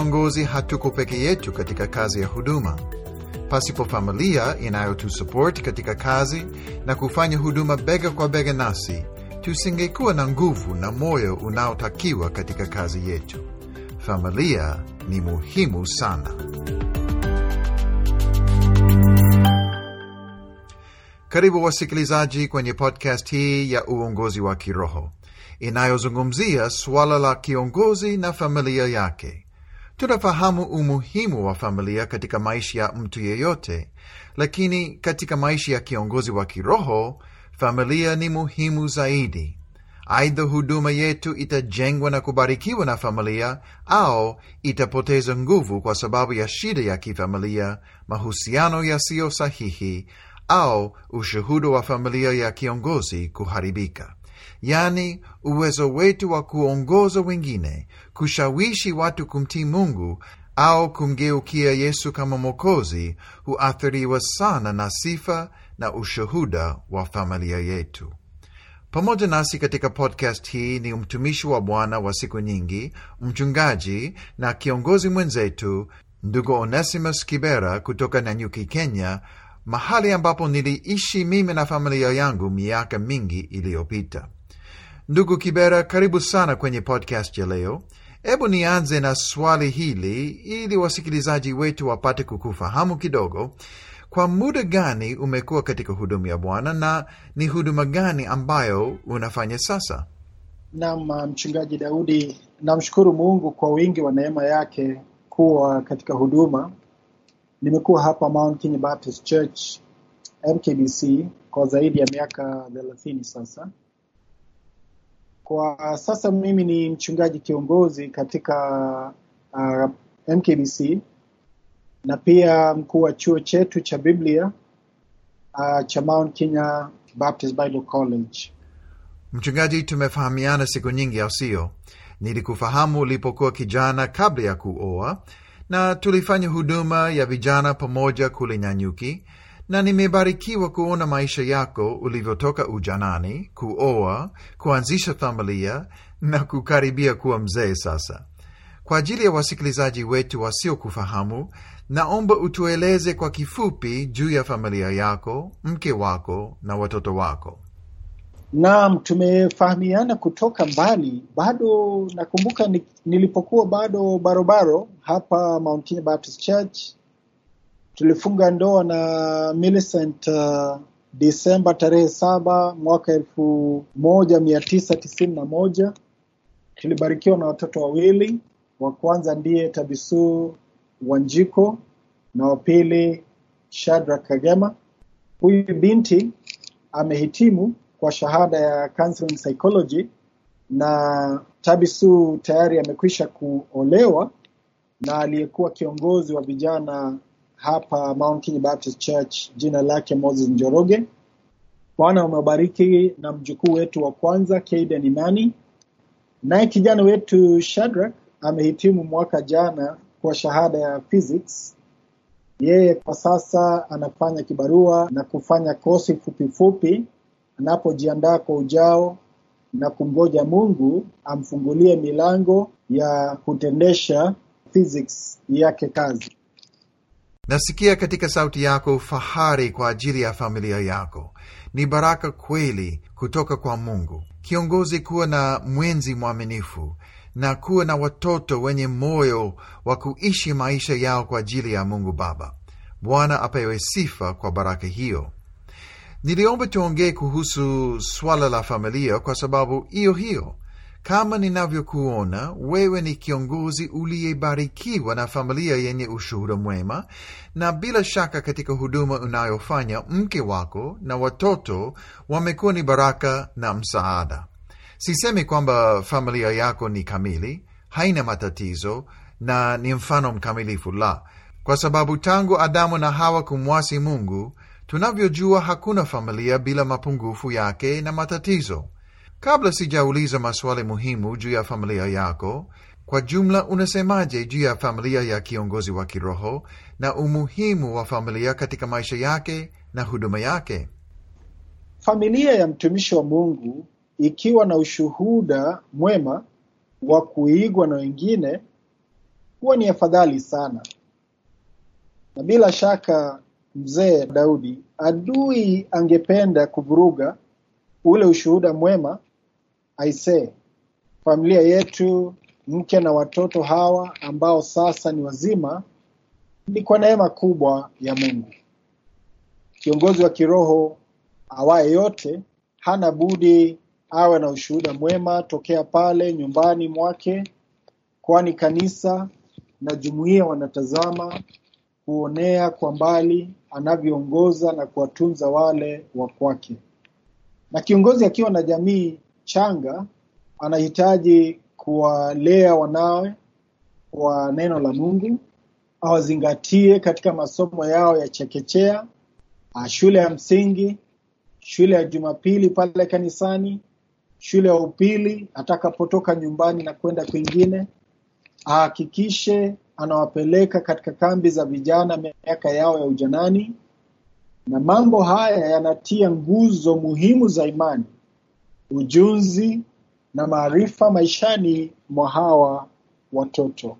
Viongozi hatuko peke yetu katika kazi ya huduma. Pasipo familia inayotusapoti katika kazi na kufanya huduma bega kwa bega nasi, tusingekuwa na nguvu na moyo unaotakiwa katika kazi yetu. Familia ni muhimu sana. Karibu wasikilizaji kwenye podcast hii ya uongozi wa kiroho inayozungumzia suala la kiongozi na familia yake. Tunafahamu umuhimu wa familia katika maisha ya mtu yeyote, lakini katika maisha ya kiongozi wa kiroho, familia ni muhimu zaidi. Aidha, huduma yetu itajengwa na kubarikiwa na familia au itapoteza nguvu kwa sababu ya shida ya kifamilia, mahusiano yasiyo sahihi au ushuhuda wa familia ya kiongozi kuharibika. Yaani, uwezo wetu wa kuongoza wengine, kushawishi watu kumtii Mungu au kumgeukia Yesu kama Mwokozi huathiriwa sana na sifa na ushuhuda wa familia yetu. Pamoja nasi katika podcast hii ni mtumishi wa Bwana wa siku nyingi, mchungaji na kiongozi mwenzetu, ndugu Onesimus Kibera kutoka Nanyuki, Kenya, mahali ambapo niliishi mimi na familia yangu miaka mingi iliyopita. Ndugu Kibera, karibu sana kwenye podcast ya leo. Hebu nianze na swali hili ili wasikilizaji wetu wapate kukufahamu kidogo. Kwa muda gani umekuwa katika huduma ya Bwana na ni huduma gani ambayo unafanya sasa? Naam, mchungaji Daudi, namshukuru Mungu kwa wingi wa neema yake kuwa katika huduma. Nimekuwa hapa Mount Kenya Baptist Church MKBC kwa zaidi ya miaka thelathini sasa. Kwa sasa mimi ni mchungaji kiongozi katika uh, MKBC na pia mkuu wa chuo chetu cha Biblia uh, cha Mount Kenya Baptist Bible College. Mchungaji, tumefahamiana siku nyingi, au sio? Nilikufahamu ulipokuwa kijana kabla ya kuoa, na tulifanya huduma ya vijana pamoja kule Nyanyuki, na nimebarikiwa kuona maisha yako ulivyotoka ujanani, kuoa, kuanzisha familia na kukaribia kuwa mzee sasa. Kwa ajili ya wasikilizaji wetu wasiokufahamu, naomba utueleze kwa kifupi juu ya familia yako, mke wako na watoto wako. Naam, tumefahamiana kutoka mbali. Bado nakumbuka nilipokuwa bado barobaro hapa Mount Kenya Baptist Church. Tulifunga ndoa na Millicent uh, Disemba tarehe saba mwaka elfu moja mia tisa tisini na moja. Tulibarikiwa na watoto wawili. Wa kwanza ndiye Tabisu Wanjiko na wa pili Shadrack Kagema. Huyu binti amehitimu kwa shahada ya counseling psychology na Tabisu tayari amekwisha kuolewa na aliyekuwa kiongozi wa vijana hapa Mount Kenya Baptist Church, jina lake Moses Njoroge. Bwana umebariki na mjukuu wetu wa kwanza Kaden Imani, naye kijana wetu Shadrack amehitimu mwaka jana kwa shahada ya physics. Yeye kwa sasa anafanya kibarua na kufanya kosi fupifupi fupi anapojiandaa kwa ujao na kumgoja Mungu amfungulie milango ya kutendesha physics yake kazi. Nasikia katika sauti yako fahari kwa ajili ya familia yako. Ni baraka kweli kutoka kwa Mungu. Kiongozi kuwa na mwenzi mwaminifu na kuwa na watoto wenye moyo wa kuishi maisha yao kwa ajili ya Mungu Baba. Bwana apewe sifa kwa baraka hiyo. Niliomba tuongee kuhusu swala la familia kwa sababu hiyo hiyo. Kama ninavyokuona, wewe ni kiongozi uliyebarikiwa na familia yenye ushuhuda mwema, na bila shaka katika huduma unayofanya, mke wako na watoto wamekuwa ni baraka na msaada. Sisemi kwamba familia yako ni kamili, haina matatizo na ni mfano mkamilifu, la, kwa sababu tangu Adamu na Hawa kumwasi Mungu, tunavyojua hakuna familia bila mapungufu yake na matatizo. Kabla sijauliza maswali muhimu juu ya familia yako, kwa jumla unasemaje juu ya familia ya kiongozi wa kiroho na umuhimu wa familia katika maisha yake na huduma yake? Familia ya mtumishi wa Mungu ikiwa na ushuhuda mwema wa kuigwa na wengine huwa ni afadhali sana. Na bila shaka mzee Daudi, adui angependa kuvuruga ule ushuhuda mwema. Aisee, familia yetu, mke na watoto hawa ambao sasa ni wazima, ni kwa neema kubwa ya Mungu. Kiongozi wa kiroho awaye yote hana budi awe na ushuhuda mwema tokea pale nyumbani mwake, kwani kanisa na jumuiya wanatazama kuonea kwa mbali anavyoongoza na kuwatunza wale wa kwake. Na kiongozi akiwa na jamii changa anahitaji kuwalea wanawe kwa neno la Mungu, awazingatie katika masomo yao ya chekechea, shule ya msingi, shule ya Jumapili pale kanisani, shule ya upili atakapotoka nyumbani na kwenda kwingine, ahakikishe anawapeleka katika kambi za vijana miaka yao ya ujanani, na mambo haya yanatia nguzo muhimu za imani, ujunzi na maarifa maishani mwa hawa watoto.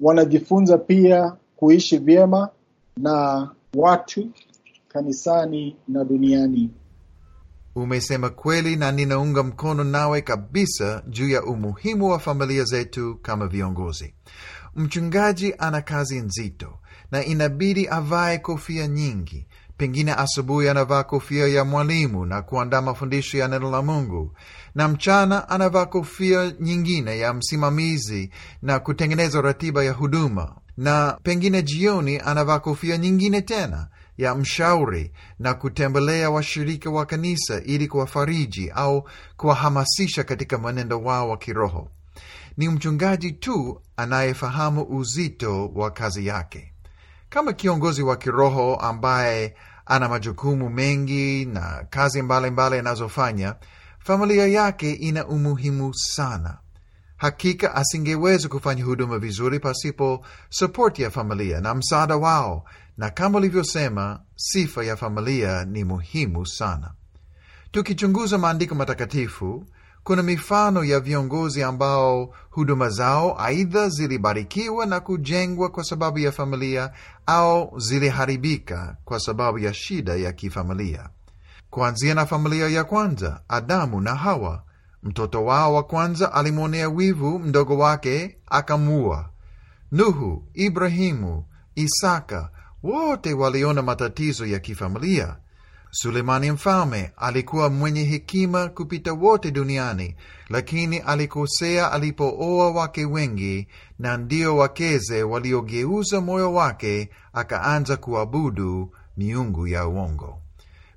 Wanajifunza pia kuishi vyema na watu kanisani na duniani. Umesema kweli na ninaunga mkono nawe kabisa juu ya umuhimu wa familia zetu kama viongozi. Mchungaji ana kazi nzito na inabidi avae kofia nyingi. Pengine asubuhi anavaa kofia ya mwalimu na kuandaa mafundisho ya neno la Mungu, na mchana anavaa kofia nyingine ya msimamizi na kutengeneza ratiba ya huduma, na pengine jioni anavaa kofia nyingine tena ya mshauri na kutembelea washirika wa kanisa ili kuwafariji au kuwahamasisha katika mwenendo wao wa kiroho. Ni mchungaji tu anayefahamu uzito wa kazi yake. Kama kiongozi wa kiroho ambaye ana majukumu mengi na kazi mbalimbali anazofanya, familia yake ina umuhimu sana. Hakika asingeweza kufanya huduma vizuri pasipo sapoti ya familia na msaada wao, na kama ulivyosema, sifa ya familia ni muhimu sana. Tukichunguza maandiko matakatifu, kuna mifano ya viongozi ambao huduma zao aidha zilibarikiwa na kujengwa kwa sababu ya familia au ziliharibika kwa sababu ya shida ya kifamilia. Kuanzia na familia ya kwanza, Adamu na Hawa. Mtoto wao wa kwanza alimwonea wivu mdogo wake akamuua. Nuhu, Ibrahimu, Isaka wote waliona matatizo ya kifamilia. Sulemani mfalme alikuwa mwenye hekima kupita wote duniani, lakini alikosea alipooa wake wengi, na ndio wakeze waliogeuza moyo wake akaanza kuabudu miungu ya uongo.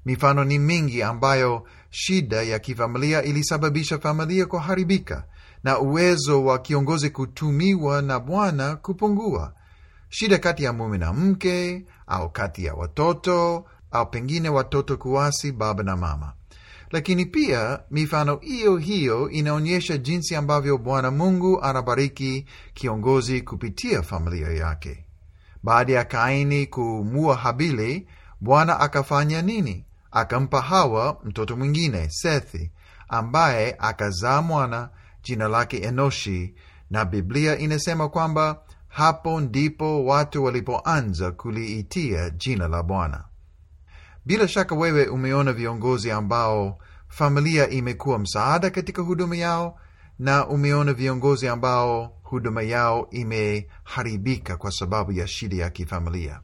Mifano ni mingi ambayo shida ya kifamilia ilisababisha familia kuharibika na uwezo wa kiongozi kutumiwa na Bwana kupungua. Shida kati ya mume na mke, au kati ya watoto au pengine watoto kuasi baba na mama. Lakini pia mifano hiyo hiyo inaonyesha jinsi ambavyo Bwana Mungu anabariki kiongozi kupitia familia yake. Baada ya Kaini kumua Habili, Bwana akafanya nini? Akampa Hawa mtoto mwingine Sethi, ambaye akazaa mwana, jina lake Enoshi, na Biblia inasema kwamba hapo ndipo watu walipoanza kuliitia jina la Bwana. Bila shaka wewe umeona viongozi ambao familia imekuwa msaada katika huduma yao, na umeona viongozi ambao huduma yao imeharibika kwa sababu ya shida ya kifamilia.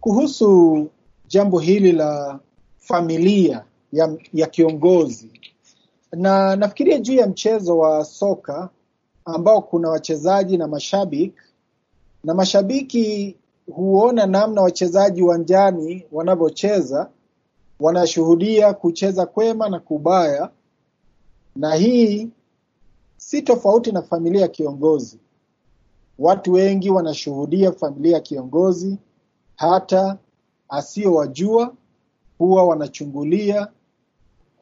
Kuhusu jambo hili la familia ya, ya kiongozi, na nafikiria juu ya mchezo wa soka ambao kuna wachezaji na mashabiki, na mashabiki huona namna wachezaji uwanjani wanavyocheza, wanashuhudia kucheza kwema na kubaya, na hii si tofauti na familia ya kiongozi. Watu wengi wanashuhudia familia ya kiongozi, hata asiyowajua huwa wanachungulia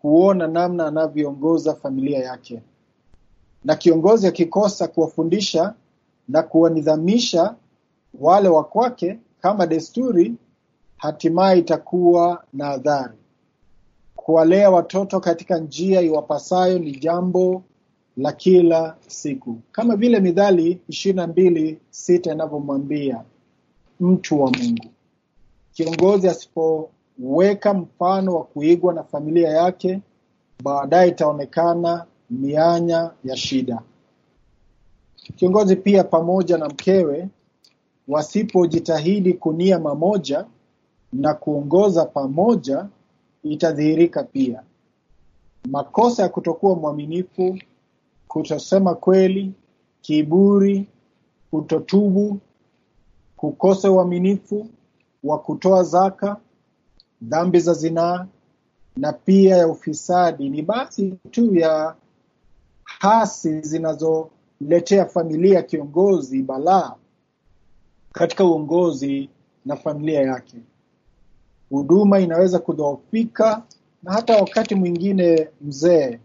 kuona namna anavyoongoza familia yake, na kiongozi akikosa kuwafundisha na kuwanidhamisha wale wa kwake kama desturi, hatimaye itakuwa na adhari. Kuwalea watoto katika njia iwapasayo ni jambo la kila siku, kama vile Mithali ishirini na mbili sita inavyomwambia mtu wa Mungu. Kiongozi asipoweka mfano wa kuigwa na familia yake, baadaye itaonekana mianya ya shida. Kiongozi pia pamoja na mkewe wasipojitahidi kunia mamoja na kuongoza pamoja, itadhihirika pia. Makosa ya kutokuwa mwaminifu, kutosema kweli, kiburi, kutotubu, kukosa uaminifu wa kutoa zaka, dhambi za zinaa na pia ya ufisadi ni baadhi tu ya hasi zinazoletea familia kiongozi balaa katika uongozi na familia yake. Huduma inaweza kudhoofika na hata wakati mwingine mzee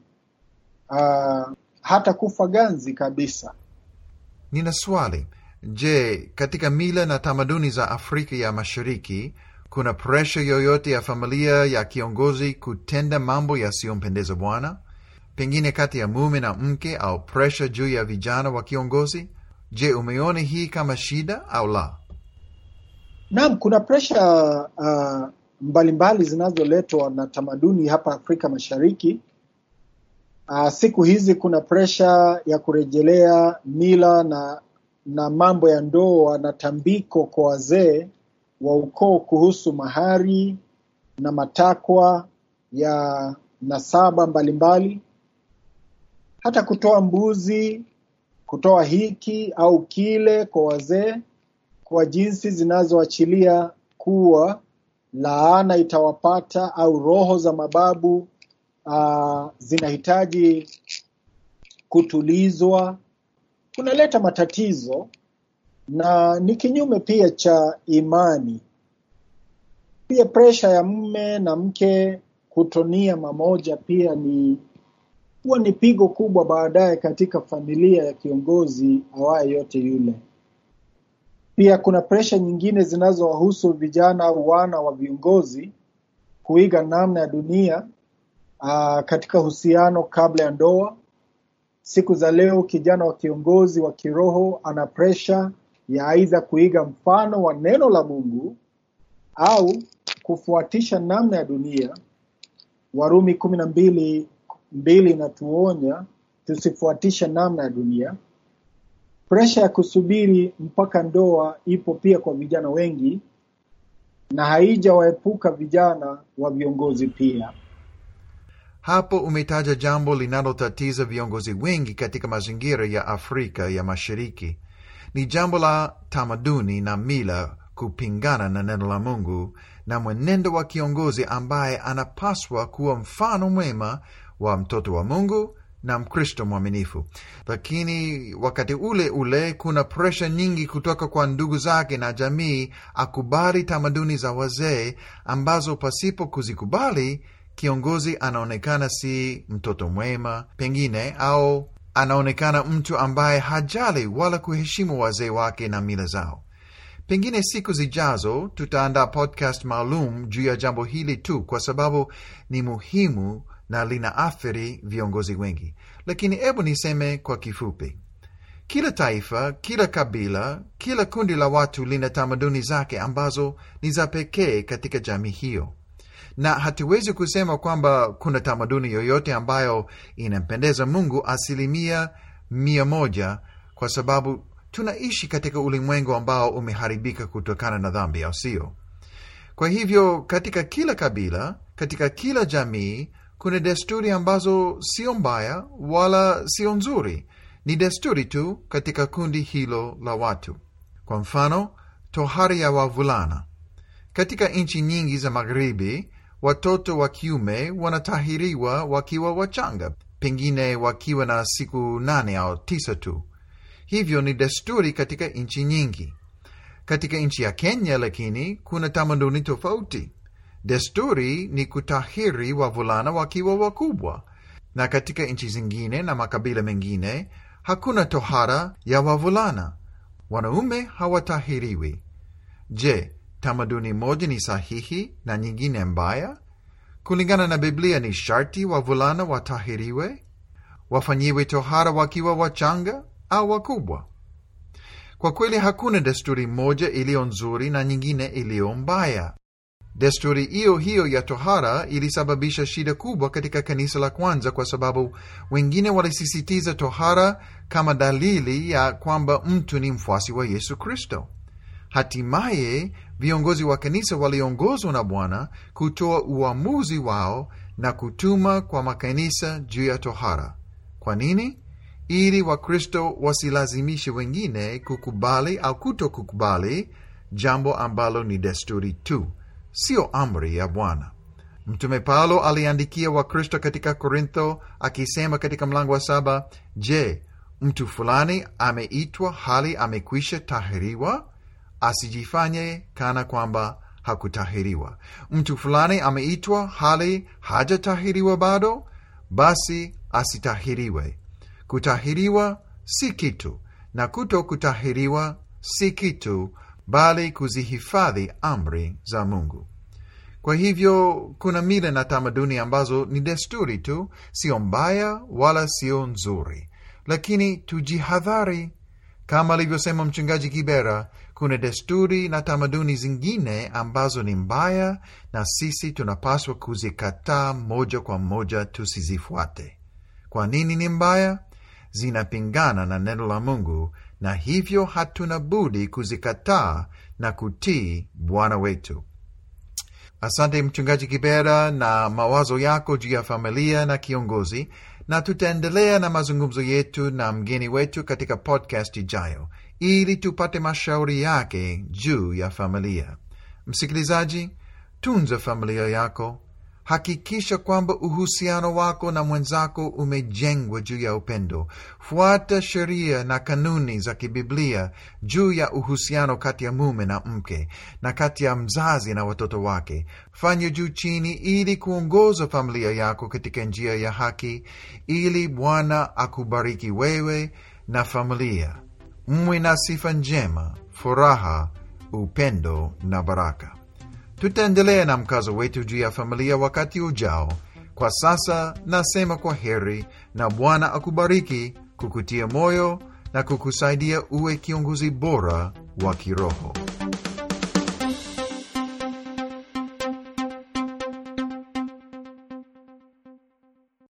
uh, hata kufa ganzi kabisa. Nina swali. Je, katika mila na tamaduni za Afrika ya Mashariki kuna presha yoyote ya familia ya kiongozi kutenda mambo yasiyompendeza Bwana, pengine kati ya mume na mke, au presha juu ya vijana wa kiongozi? Je, umeiona hii kama shida au la? Naam, kuna presha uh, mbalimbali zinazoletwa na tamaduni hapa Afrika Mashariki. Uh, siku hizi kuna presha ya kurejelea mila na na mambo ya ndoa na tambiko kwa wazee wa ukoo kuhusu mahari na matakwa ya nasaba mbalimbali, hata kutoa mbuzi, kutoa hiki au kile kwa wazee kwa jinsi zinazoachilia kuwa laana itawapata au roho za mababu uh, zinahitaji kutulizwa, kunaleta matatizo na ni kinyume pia cha imani. Pia presha ya mume na mke kutonia mamoja pia ni huwa ni pigo kubwa baadaye katika familia ya kiongozi awaye yote yule. Pia kuna presha nyingine zinazowahusu vijana au wana wa viongozi kuiga namna ya dunia aa, katika uhusiano kabla ya ndoa. Siku za leo kijana wa kiongozi wa kiroho ana presha ya aidha kuiga mfano wa neno la Mungu au kufuatisha namna ya dunia. Warumi kumi na mbili mbili inatuonya tusifuatishe namna ya dunia. Presha ya kusubiri mpaka ndoa ipo pia kwa vijana wengi na haijawaepuka vijana wa viongozi pia. Hapo umetaja jambo linalotatiza viongozi wengi katika mazingira ya Afrika ya Mashariki. Ni jambo la tamaduni na mila kupingana na neno la Mungu na mwenendo wa kiongozi ambaye anapaswa kuwa mfano mwema wa mtoto wa Mungu na Mkristo mwaminifu. Lakini wakati ule ule kuna presha nyingi kutoka kwa ndugu zake na jamii akubali tamaduni za wazee ambazo pasipo kuzikubali kiongozi anaonekana si mtoto mwema pengine, au anaonekana mtu ambaye hajali wala kuheshimu wazee wake na mila zao. Pengine siku zijazo tutaandaa podcast maalum juu ya jambo hili tu, kwa sababu ni muhimu na linaathiri viongozi wengi. Lakini hebu niseme kwa kifupi, kila taifa, kila kabila, kila kundi la watu lina tamaduni zake ambazo ni za pekee katika jamii hiyo, na hatuwezi kusema kwamba kuna tamaduni yoyote ambayo inampendeza Mungu asilimia mia moja kwa sababu tunaishi katika ulimwengu ambao umeharibika kutokana na dhambi, au sio? Kwa hivyo katika kila kabila, katika kila jamii kuna desturi ambazo sio mbaya wala sio nzuri, ni desturi tu katika kundi hilo la watu. Kwa mfano, tohari ya wavulana. Katika nchi nyingi za Magharibi, watoto wa kiume wanatahiriwa wakiwa wachanga, pengine wakiwa na siku nane au tisa tu. Hivyo ni desturi katika nchi nyingi. Katika nchi ya Kenya lakini kuna tamaduni tofauti. Desturi ni kutahiri wavulana wakiwa wakubwa, na katika nchi zingine na makabila mengine hakuna tohara ya wavulana, wanaume hawatahiriwi. Je, tamaduni moja ni sahihi na nyingine mbaya? Kulingana na Biblia ni sharti wavulana watahiriwe? wafanyiwe tohara wakiwa wachanga au wakubwa? Kwa kweli hakuna desturi moja iliyo nzuri na nyingine iliyo mbaya. Desturi hiyo hiyo ya tohara ilisababisha shida kubwa katika kanisa la kwanza, kwa sababu wengine walisisitiza tohara kama dalili ya kwamba mtu ni mfuasi wa Yesu Kristo. Hatimaye viongozi wa kanisa waliongozwa na Bwana kutoa uamuzi wao na kutuma kwa makanisa juu ya tohara. Kwa nini? Ili Wakristo wasilazimishe wengine kukubali au kutokukubali jambo ambalo ni desturi tu, sio amri ya Bwana. Mtume Paulo aliandikia Wakristo katika Korintho akisema katika mlango wa saba, Je, mtu fulani ameitwa hali amekwisha tahiriwa? Asijifanye kana kwamba hakutahiriwa. Mtu fulani ameitwa hali hajatahiriwa bado, basi asitahiriwe. Kutahiriwa si kitu na kuto kutahiriwa si kitu, bali kuzihifadhi amri za Mungu. Kwa hivyo kuna mila na tamaduni ambazo ni desturi tu, sio mbaya wala sio nzuri, lakini tujihadhari. Kama alivyosema mchungaji Kibera, kuna desturi na tamaduni zingine ambazo ni mbaya, na sisi tunapaswa kuzikataa moja kwa moja, tusizifuate. Kwa nini ni mbaya? Zinapingana na neno la Mungu, na hivyo hatuna budi kuzikataa na kutii Bwana wetu. Asante mchungaji Kibera na mawazo yako juu ya familia na kiongozi, na tutaendelea na mazungumzo yetu na mgeni wetu katika podcast ijayo ili tupate mashauri yake juu ya familia. Msikilizaji, tunza familia yako. Hakikisha kwamba uhusiano wako na mwenzako umejengwa juu ya upendo. Fuata sheria na kanuni za kibiblia juu ya uhusiano kati ya mume na mke na kati ya mzazi na watoto wake. Fanya juu chini ili kuongoza familia yako katika njia ya haki, ili Bwana akubariki wewe na familia. Mwe na sifa njema, furaha, upendo na baraka. Tutaendelea na mkazo wetu juu ya familia wakati ujao. Kwa sasa nasema kwa heri, na Bwana akubariki, kukutia moyo na kukusaidia uwe kiongozi bora wa kiroho.